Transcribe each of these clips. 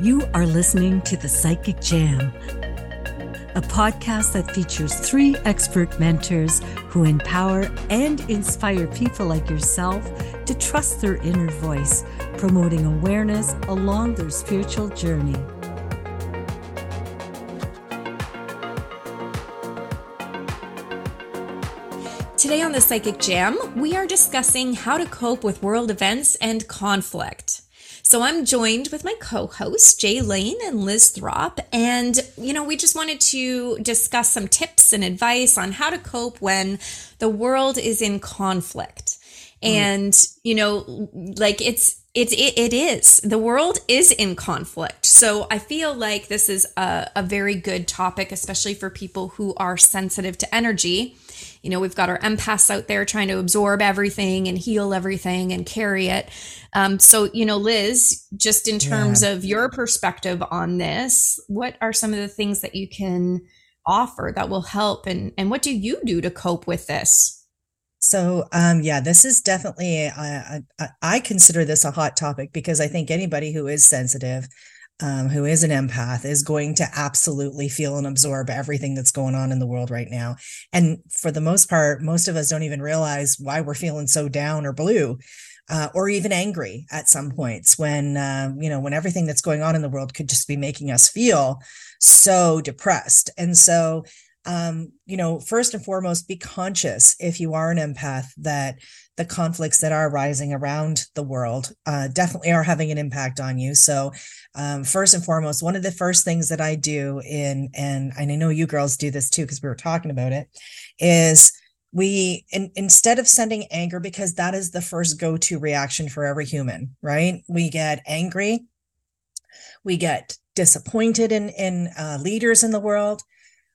You are listening to The Psychic Jam, a podcast that features three expert mentors who empower and inspire people like yourself to trust their inner voice, promoting awareness along their spiritual journey. Today on the Psychic Jam, we are discussing how to cope with world events and conflict. So I'm joined with my co-hosts, Jay Lane and Liz Throp. And, you know, we just wanted to discuss some tips and advice on how to cope when the world is in conflict. Mm. And, you know, like it's, it's, it, it is. The world is in conflict. So I feel like this is a, a very good topic, especially for people who are sensitive to energy you know, we've got our empaths out there trying to absorb everything and heal everything and carry it. Um, so, you know, Liz, just in terms yeah. of your perspective on this, what are some of the things that you can offer that will help? And, and what do you do to cope with this? So, um, yeah, this is definitely, uh, I, I consider this a hot topic because I think anybody who is sensitive um, who is an empath is going to absolutely feel and absorb everything that's going on in the world right now. And for the most part, most of us don't even realize why we're feeling so down or blue. Uh, or even angry at some points when uh, you know when everything that's going on in the world could just be making us feel so depressed and so um, you know, first and foremost, be conscious if you are an empath that the conflicts that are rising around the world uh, definitely are having an impact on you. So, um, first and foremost, one of the first things that I do in, and I know you girls do this too, because we were talking about it, is we in, instead of sending anger because that is the first go-to reaction for every human right we get angry we get disappointed in in uh, leaders in the world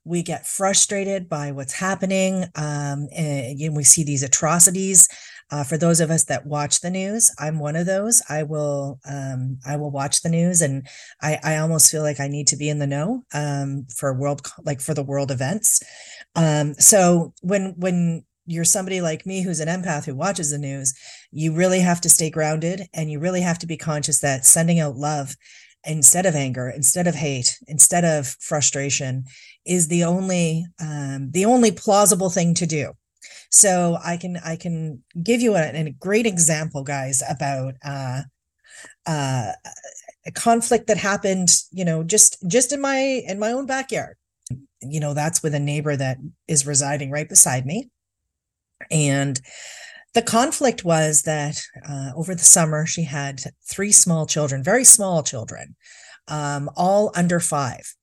we get frustrated by what's happening um, and we see these atrocities. Uh, for those of us that watch the news i'm one of those. I will um, i will watch the news and I, I almost feel like i need to be in the know um, for world like for the world events. Um, so when when you're somebody like me who's an empath who watches the news you really have to stay grounded and you really have to be conscious that sending out love instead of anger instead of hate instead of frustration is the only um, the only plausible thing to do. So i can i can give you a, a great example guys about uh, uh, a conflict that happened you know just just in my in my own backyard. You know that's with a neighbor that is residing right beside me. And the conflict was that uh, over the summer, she had three small children, very small children, um, all under five.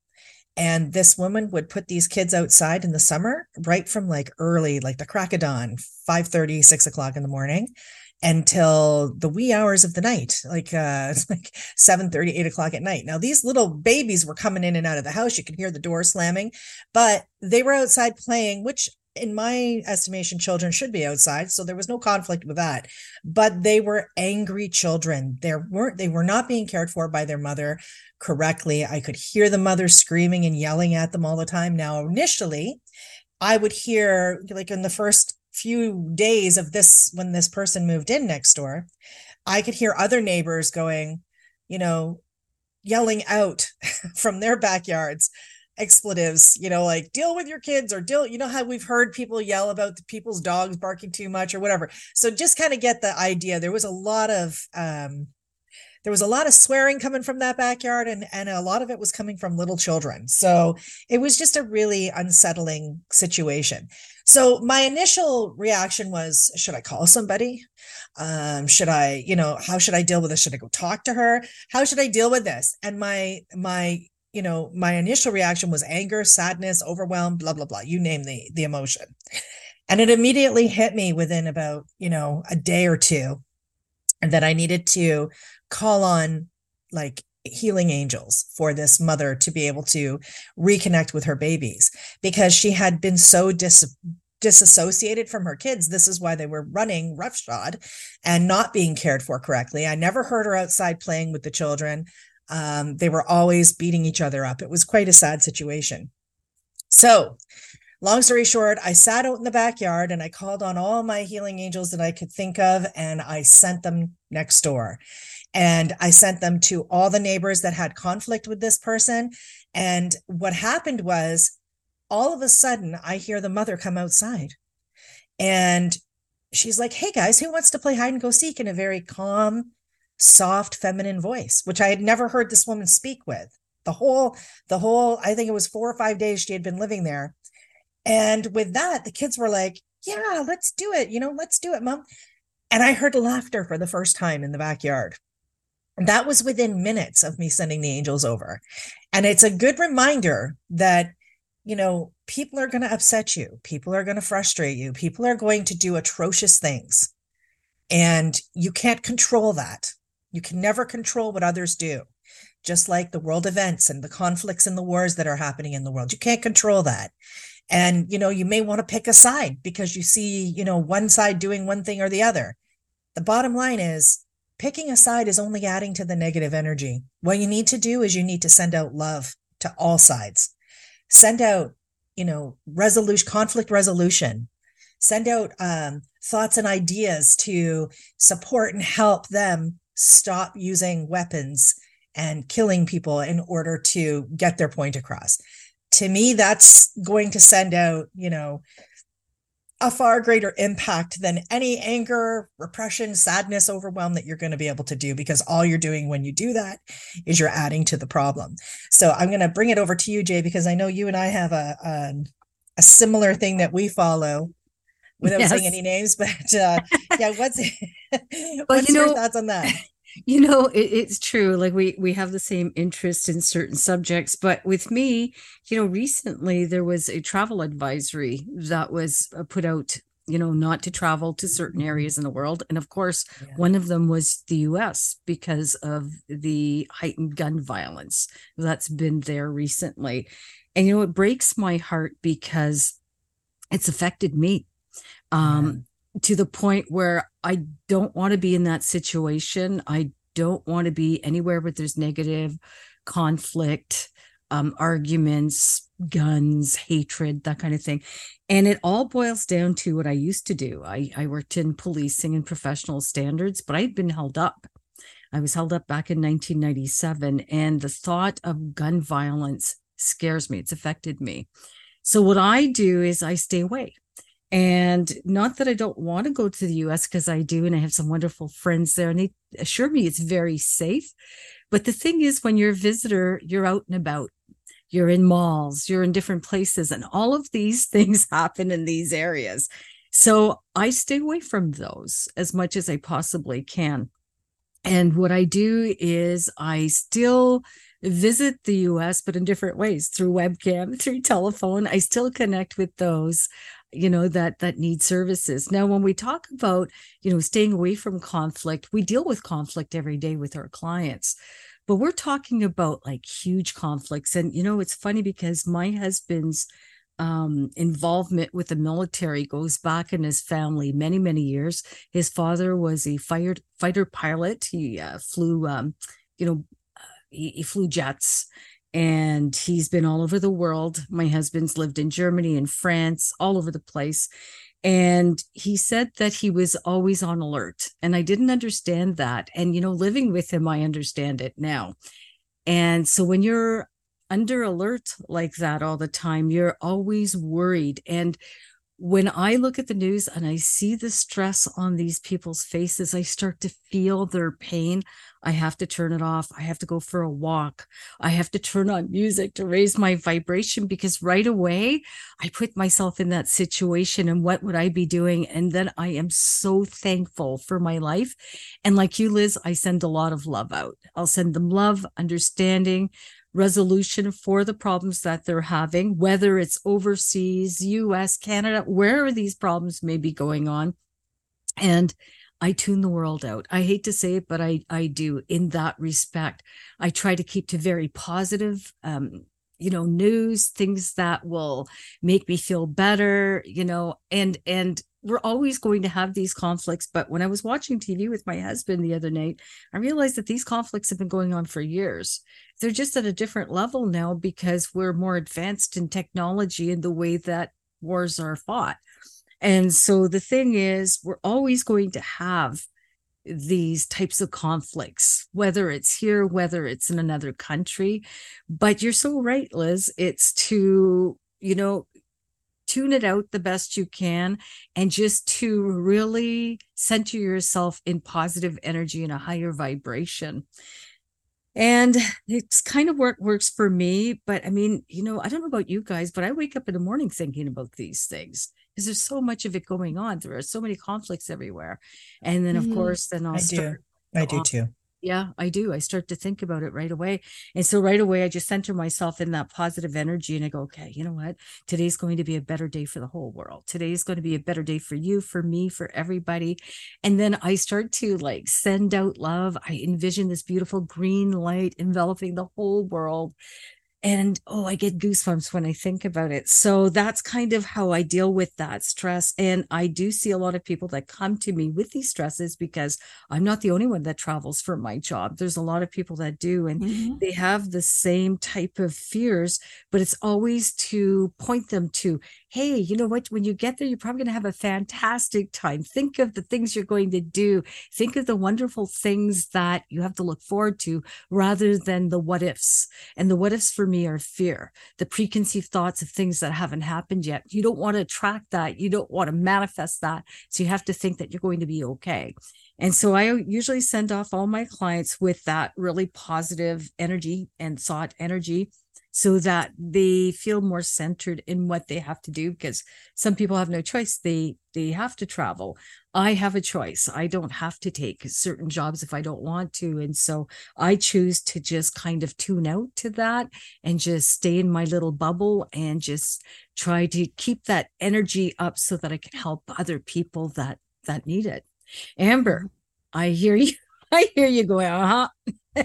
And this woman would put these kids outside in the summer, right from like early, like the crack of dawn, 5 30, 6 o'clock in the morning until the wee hours of the night like uh like 7 30 8 o'clock at night now these little babies were coming in and out of the house you could hear the door slamming but they were outside playing which in my estimation, children should be outside. So there was no conflict with that. But they were angry children. There weren't, they were not being cared for by their mother correctly. I could hear the mother screaming and yelling at them all the time. Now, initially, I would hear, like in the first few days of this, when this person moved in next door, I could hear other neighbors going, you know, yelling out from their backyards expletives, you know, like deal with your kids or deal, you know, how we've heard people yell about the people's dogs barking too much or whatever. So just kind of get the idea. There was a lot of, um, there was a lot of swearing coming from that backyard and and a lot of it was coming from little children. So it was just a really unsettling situation. So my initial reaction was should i call somebody? Um should i you know how should i deal with this? Should i go talk to her? How should i deal with this? And my my you know, my initial reaction was anger, sadness, overwhelm, blah, blah, blah. You name the the emotion. And it immediately hit me within about, you know, a day or two that I needed to call on like healing angels for this mother to be able to reconnect with her babies because she had been so dis disassociated from her kids. This is why they were running roughshod and not being cared for correctly. I never heard her outside playing with the children. Um, they were always beating each other up. It was quite a sad situation. So, long story short, I sat out in the backyard and I called on all my healing angels that I could think of and I sent them next door. And I sent them to all the neighbors that had conflict with this person. And what happened was all of a sudden, I hear the mother come outside and she's like, Hey guys, who wants to play hide and go seek in a very calm, soft, feminine voice, which I had never heard this woman speak with. The whole, the whole, I think it was four or five days she had been living there. And with that, the kids were like, Yeah, let's do it. You know, let's do it, mom. And I heard laughter for the first time in the backyard. And that was within minutes of me sending the angels over. And it's a good reminder that, you know, people are going to upset you. People are going to frustrate you. People are going to do atrocious things. And you can't control that. You can never control what others do. Just like the world events and the conflicts and the wars that are happening in the world. You can't control that. And, you know, you may want to pick a side because you see, you know, one side doing one thing or the other. The bottom line is picking a side is only adding to the negative energy. What you need to do is you need to send out love to all sides. Send out, you know, resolution, conflict resolution. Send out um, thoughts and ideas to support and help them stop using weapons and killing people in order to get their point across. To me that's going to send out you know a far greater impact than any anger repression sadness overwhelm that you're going to be able to do because all you're doing when you do that is you're adding to the problem. So i'm going to bring it over to you jay because i know you and i have a a, a similar thing that we follow without yes. saying any names but uh yeah what's what's you know, your thoughts on that you know it, it's true like we we have the same interest in certain subjects but with me you know recently there was a travel advisory that was uh, put out you know not to travel to certain areas in the world and of course yeah. one of them was the US because of the heightened gun violence that's been there recently and you know it breaks my heart because it's affected me um to the point where I don't want to be in that situation. I don't want to be anywhere where there's negative conflict, um, arguments, guns, hatred, that kind of thing. And it all boils down to what I used to do. I, I worked in policing and professional standards, but I'd been held up. I was held up back in 1997, and the thought of gun violence scares me. It's affected me. So, what I do is I stay away. And not that I don't want to go to the US because I do, and I have some wonderful friends there, and they assure me it's very safe. But the thing is, when you're a visitor, you're out and about, you're in malls, you're in different places, and all of these things happen in these areas. So I stay away from those as much as I possibly can. And what I do is I still visit the US, but in different ways through webcam, through telephone. I still connect with those you know that that need services. Now when we talk about you know staying away from conflict we deal with conflict every day with our clients. But we're talking about like huge conflicts. And you know it's funny because my husband's um, involvement with the military goes back in his family many many years. His father was a fighter fighter pilot. He uh, flew um, you know uh, he, he flew jets and he's been all over the world. My husband's lived in Germany and France, all over the place. And he said that he was always on alert. And I didn't understand that. And, you know, living with him, I understand it now. And so when you're under alert like that all the time, you're always worried. And when I look at the news and I see the stress on these people's faces, I start to feel their pain. I have to turn it off. I have to go for a walk. I have to turn on music to raise my vibration because right away I put myself in that situation and what would I be doing? And then I am so thankful for my life. And like you, Liz, I send a lot of love out. I'll send them love, understanding, resolution for the problems that they're having, whether it's overseas, US, Canada, wherever these problems may be going on. And I tune the world out. I hate to say it, but I, I do in that respect. I try to keep to very positive, um, you know, news, things that will make me feel better, you know, and, and we're always going to have these conflicts. But when I was watching TV with my husband the other night, I realized that these conflicts have been going on for years. They're just at a different level now because we're more advanced in technology and the way that wars are fought. And so the thing is, we're always going to have these types of conflicts, whether it's here, whether it's in another country. But you're so right, Liz. It's to, you know, tune it out the best you can and just to really center yourself in positive energy and a higher vibration and it's kind of what works for me but i mean you know i don't know about you guys but i wake up in the morning thinking about these things because there's so much of it going on there are so many conflicts everywhere and then of mm-hmm. course then i'll I start do. i do too yeah, I do. I start to think about it right away. And so right away, I just center myself in that positive energy and I go, okay, you know what? Today's going to be a better day for the whole world. Today's going to be a better day for you, for me, for everybody. And then I start to like send out love. I envision this beautiful green light enveloping the whole world and oh i get goosebumps when i think about it. So that's kind of how i deal with that stress. And i do see a lot of people that come to me with these stresses because i'm not the only one that travels for my job. There's a lot of people that do and mm-hmm. they have the same type of fears but it's always to point them to hey, you know what? When you get there, you're probably going to have a fantastic time. Think of the things you're going to do. Think of the wonderful things that you have to look forward to rather than the what ifs. And the what ifs for me are fear, the preconceived thoughts of things that haven't happened yet. You don't want to attract that. You don't want to manifest that. So you have to think that you're going to be okay. And so I usually send off all my clients with that really positive energy and thought energy so that they feel more centered in what they have to do because some people have no choice. They they have to travel. I have a choice. I don't have to take certain jobs if i don't want to. And so i choose to just kind of tune out to that and just stay in my little bubble and just try to keep that energy up so that i can help other people that that need it. Amber mm-hmm. i hear you. I hear you going uh-huh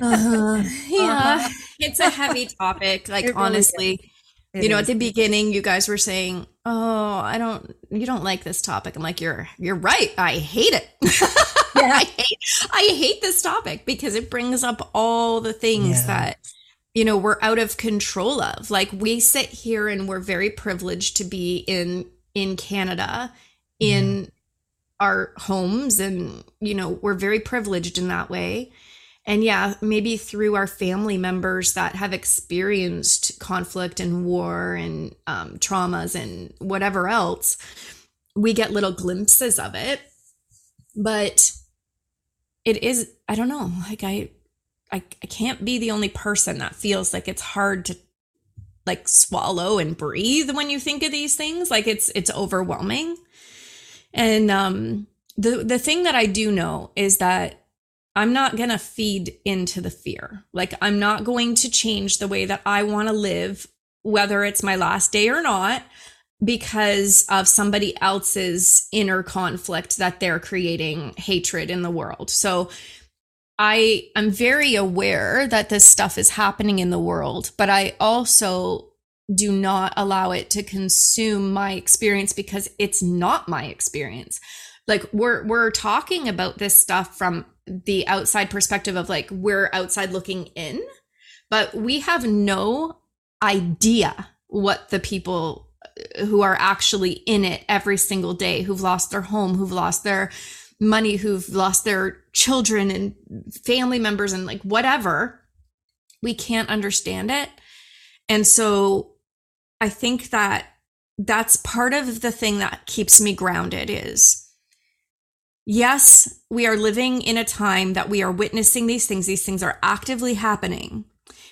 uh-huh. Yeah, uh-huh. it's a heavy topic. Like really honestly, you know, is. at the beginning, you guys were saying, "Oh, I don't, you don't like this topic." I'm like, "You're, you're right. I hate it. Yeah. I hate, I hate this topic because it brings up all the things yeah. that." you know we're out of control of like we sit here and we're very privileged to be in in canada in our homes and you know we're very privileged in that way and yeah, maybe through our family members that have experienced conflict and war and um, traumas and whatever else, we get little glimpses of it. But it is, I don't know, like I, I, I can't be the only person that feels like it's hard to like swallow and breathe when you think of these things. Like it's, it's overwhelming. And, um, the, the thing that I do know is that I'm not going to feed into the fear. Like, I'm not going to change the way that I want to live, whether it's my last day or not, because of somebody else's inner conflict that they're creating hatred in the world. So, I am very aware that this stuff is happening in the world, but I also do not allow it to consume my experience because it's not my experience like we're we're talking about this stuff from the outside perspective of like we're outside looking in but we have no idea what the people uh, who are actually in it every single day who've lost their home who've lost their money who've lost their children and family members and like whatever. We can't understand it. And so i think that that's part of the thing that keeps me grounded is yes, we are living in a time that we are witnessing these things. These things are actively happening.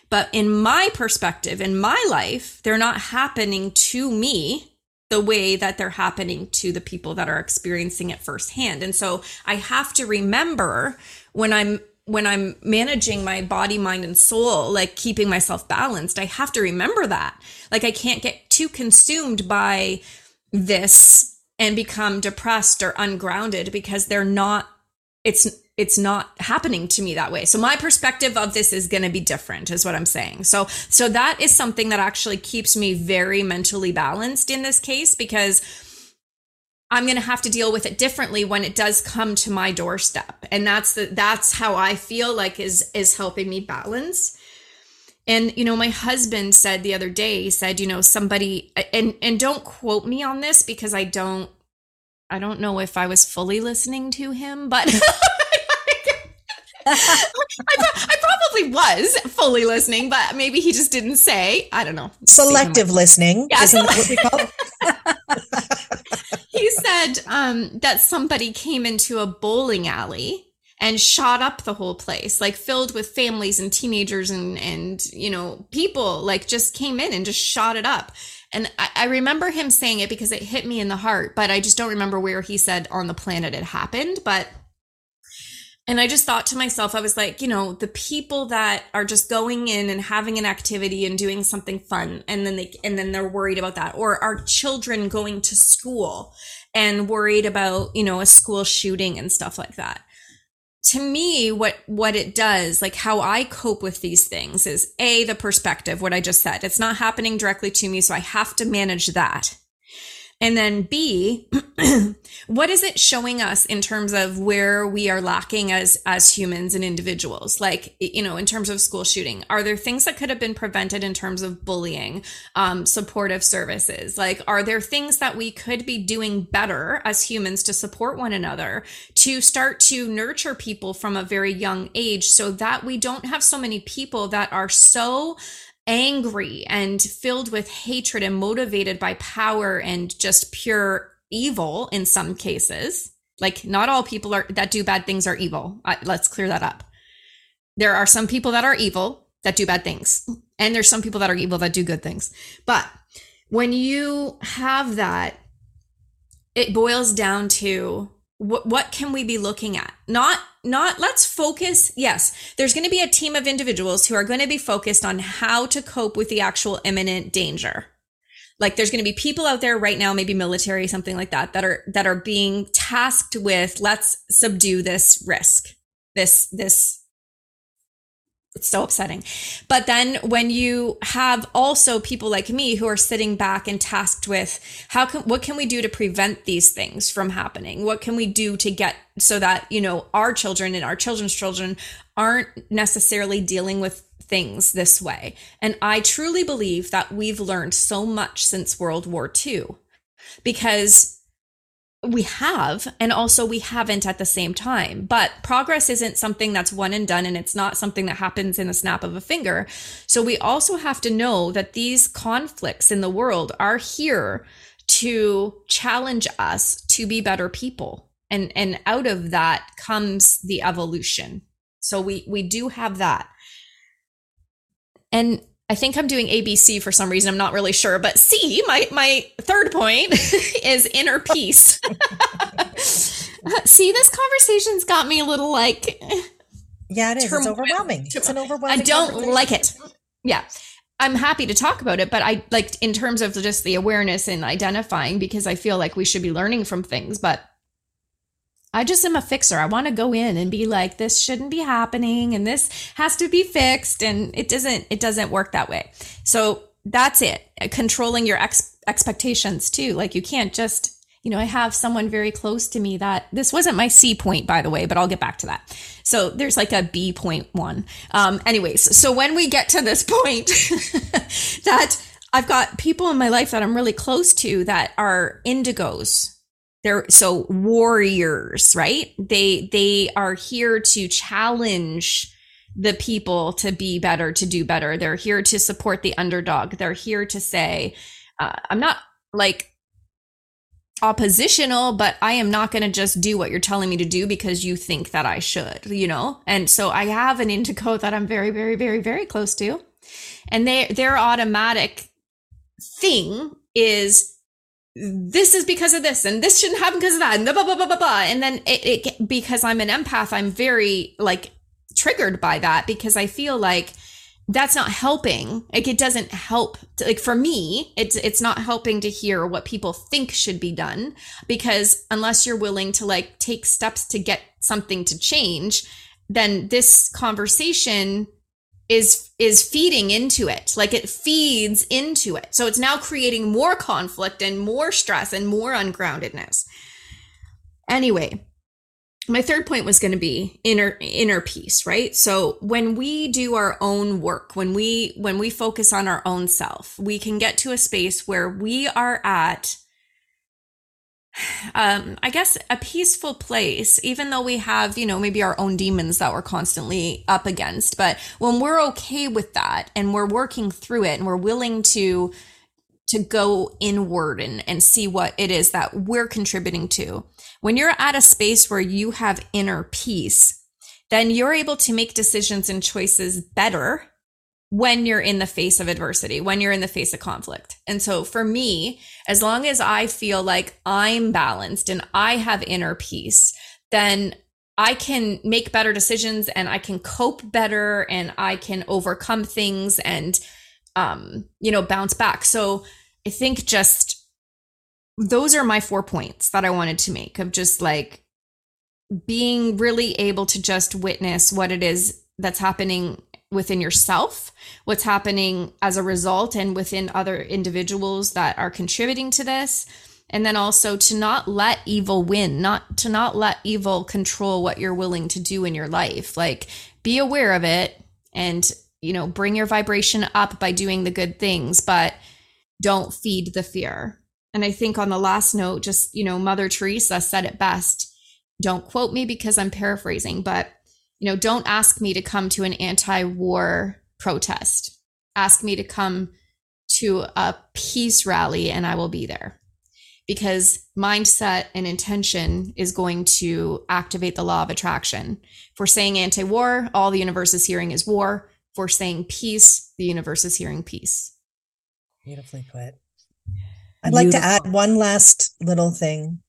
But in my perspective, in my life, they're not happening to me the way that they're happening to the people that are experiencing it firsthand. And so I have to remember when I'm when I'm managing my body, mind, and soul, like keeping myself balanced, I have to remember that. Like I can't get too consumed by this and become depressed or ungrounded because they're not it's it's not happening to me that way. So my perspective of this is going to be different is what I'm saying. So so that is something that actually keeps me very mentally balanced in this case because I'm going to have to deal with it differently when it does come to my doorstep. And that's the that's how I feel like is is helping me balance. And you know, my husband said the other day, he said, you know, somebody and and don't quote me on this because I don't I don't know if I was fully listening to him, but I, I, probably was fully listening, but maybe he just didn't say. I don't know. Selective listening. Yeah, Isn't that what we call it? he said um, that somebody came into a bowling alley and shot up the whole place, like filled with families and teenagers and and you know people, like just came in and just shot it up. And I, I, remember him saying it because it hit me in the heart, but I just don't remember where he said on the planet it happened. But and I just thought to myself, I was like, you know, the people that are just going in and having an activity and doing something fun, and then they and then they're worried about that, or our children going to school and worried about, you know, a school shooting and stuff like that to me what what it does like how i cope with these things is a the perspective what i just said. It's not happening directly to me so i have to manage that and then B, what is it showing us in terms of where we are lacking as as humans and individuals? Like, you know, in terms of school shooting, are there things that could have been prevented in terms of bullying, um, supportive services? Like, are there things that we could be doing better as humans to support one another, to start to nurture people from a very young age so that we don't have so many people that are so angry and filled with hatred and motivated by power and just pure evil in some cases. Like not all people are that do bad things are evil. let's clear that up. There are some people that are evil that do bad things, and there's some people that are evil that do good things. But when you have that, it boils down to what can we be looking at not not let's focus yes there's going to be a team of individuals who are going to be focused on how to cope with the actual imminent danger. Like there's going to be people out there right now maybe military something like that that are that are being tasked with let's subdue this risk this this it's so upsetting. But then when you have also people like me who are sitting back and tasked with how can what can we do to prevent these things from happening? What can we do to get so that, you know, our children and our children's children aren't necessarily dealing with things this way. And I truly believe that we've learned so much since World War II because we have and also we haven't at the same time. But progress isn't something that's one and done and it's not something that happens in a snap of a finger. So we also have to know that these conflicts in the world are here to challenge us to be better people. And and out of that comes the evolution. So we we do have that. And I think I'm doing ABC for some reason. I'm not really sure. But C, my my third point is inner peace. See, this conversation's got me a little like Yeah, it is. Turmoil. It's overwhelming. It's an overwhelming. I don't like it. Yeah. I'm happy to talk about it, but I like in terms of just the awareness and identifying because I feel like we should be learning from things, but I just am a fixer. I want to go in and be like, this shouldn't be happening and this has to be fixed. And it doesn't, it doesn't work that way. So that's it. Controlling your ex- expectations too. Like you can't just, you know, I have someone very close to me that this wasn't my C point, by the way, but I'll get back to that. So there's like a B point one. Um, anyways, so when we get to this point that I've got people in my life that I'm really close to that are indigos they're so warriors right? They they are here to challenge the people to be better to do better. They're here to support the underdog. They're here to say uh, i'm not like oppositional but i am not going to just do what you're telling me to do because you think that i should you know? And so i have an indigo that i'm very very very very close to. And they their automatic thing is this is because of this and this shouldn't happen because of that and blah blah blah blah blah and then it, it because i'm an empath i'm very like triggered by that because i feel like that's not helping. Like it doesn't help to, like for me it's it's not helping to hear what people think should be done because unless you're willing to like take steps to get something to change then this conversation is is feeding into it. Like it feeds into it. So it's now creating more conflict and more stress and more ungroundedness. Anyway my third point was going to be inner inner peace right? So when we do our own work when we when we focus on our own self we can get to a space where we are at um, I guess a peaceful place, even though we have, you know, maybe our own demons that we're constantly up against. But when we're okay with that and we're working through it and we're willing to to go inward and, and see what it is that we're contributing to. When you're at a space where you have inner peace, then you're able to make decisions and choices better when you're in the face of adversity, when you're in the face of conflict. And so for me, as long as I feel like I'm balanced and I have inner peace, then I can make better decisions and I can cope better and I can overcome things and um you know bounce back. So I think just those are my four points that I wanted to make of just like being really able to just witness what it is that's happening within yourself, what's happening as a result, and within other individuals that are contributing to this. And then also to not let evil win, not to not let evil control what you're willing to do in your life. Like be aware of it and, you know, bring your vibration up by doing the good things, but don't feed the fear. And I think on the last note, just, you know, Mother Teresa said it best. Don't quote me because I'm paraphrasing, but you know, don't ask me to come to an anti war protest. Ask me to come to a peace rally and I will be there. Because mindset and intention is going to activate the law of attraction. For saying anti war, all the universe is hearing is war. For saying peace, the universe is hearing peace. Beautifully put. I'd like to add one last little thing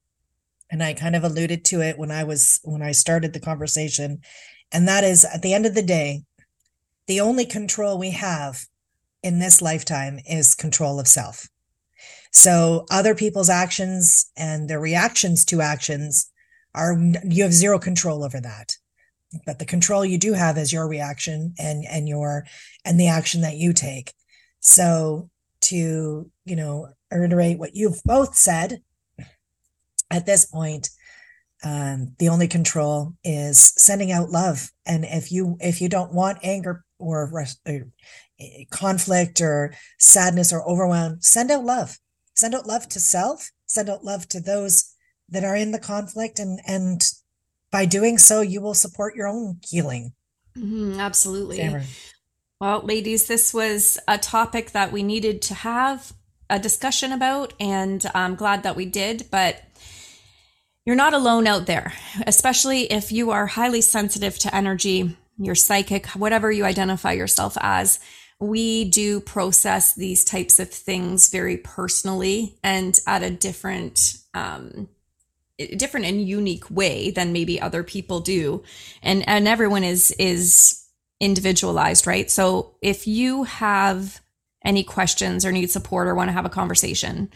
and I kind of alluded to it when I was when I started the conversation and that is at the end of the day, the only control we have in this lifetime is control of self. So other people's actions and their reactions to actions are you have zero control over that. But the control you do have is your reaction and and your and the action that you take. So to, you know, reiterate what you've both said at this point, um, the only control is sending out love. And if you if you don't want anger or, or eh, conflict or sadness or overwhelm send out love. Send out love to self. Send out love to those that are in the conflict. And and by doing so you will support your own healing. Mm-hmm, absolutely. Well ladies this was a topic that we needed to have a discussion about and i'm glad that we did but you're not alone out there, especially if you are highly sensitive to energy, you're psychic, whatever you identify yourself as. We do process these types of things very personally and at a different, um, different and unique way than maybe other people do. And, and everyone is, is individualized, right? So if you have any questions or need support or want to have a conversation,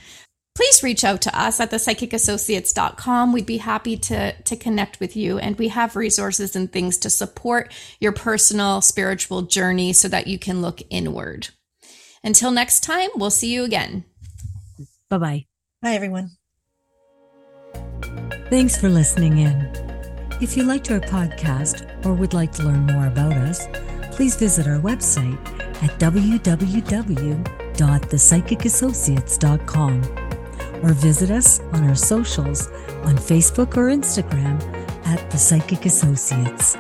please reach out to us at thepsychicassociates.com. We'd be happy to, to connect with you. And we have resources and things to support your personal spiritual journey so that you can look inward. Until next time, we'll see you again. Bye bye. Bye, everyone. Thanks for listening in. If you liked our podcast or would like to learn more about us, please visit our website at www.thepsychicassociates.com or visit us on our socials on Facebook or Instagram at The Psychic Associates.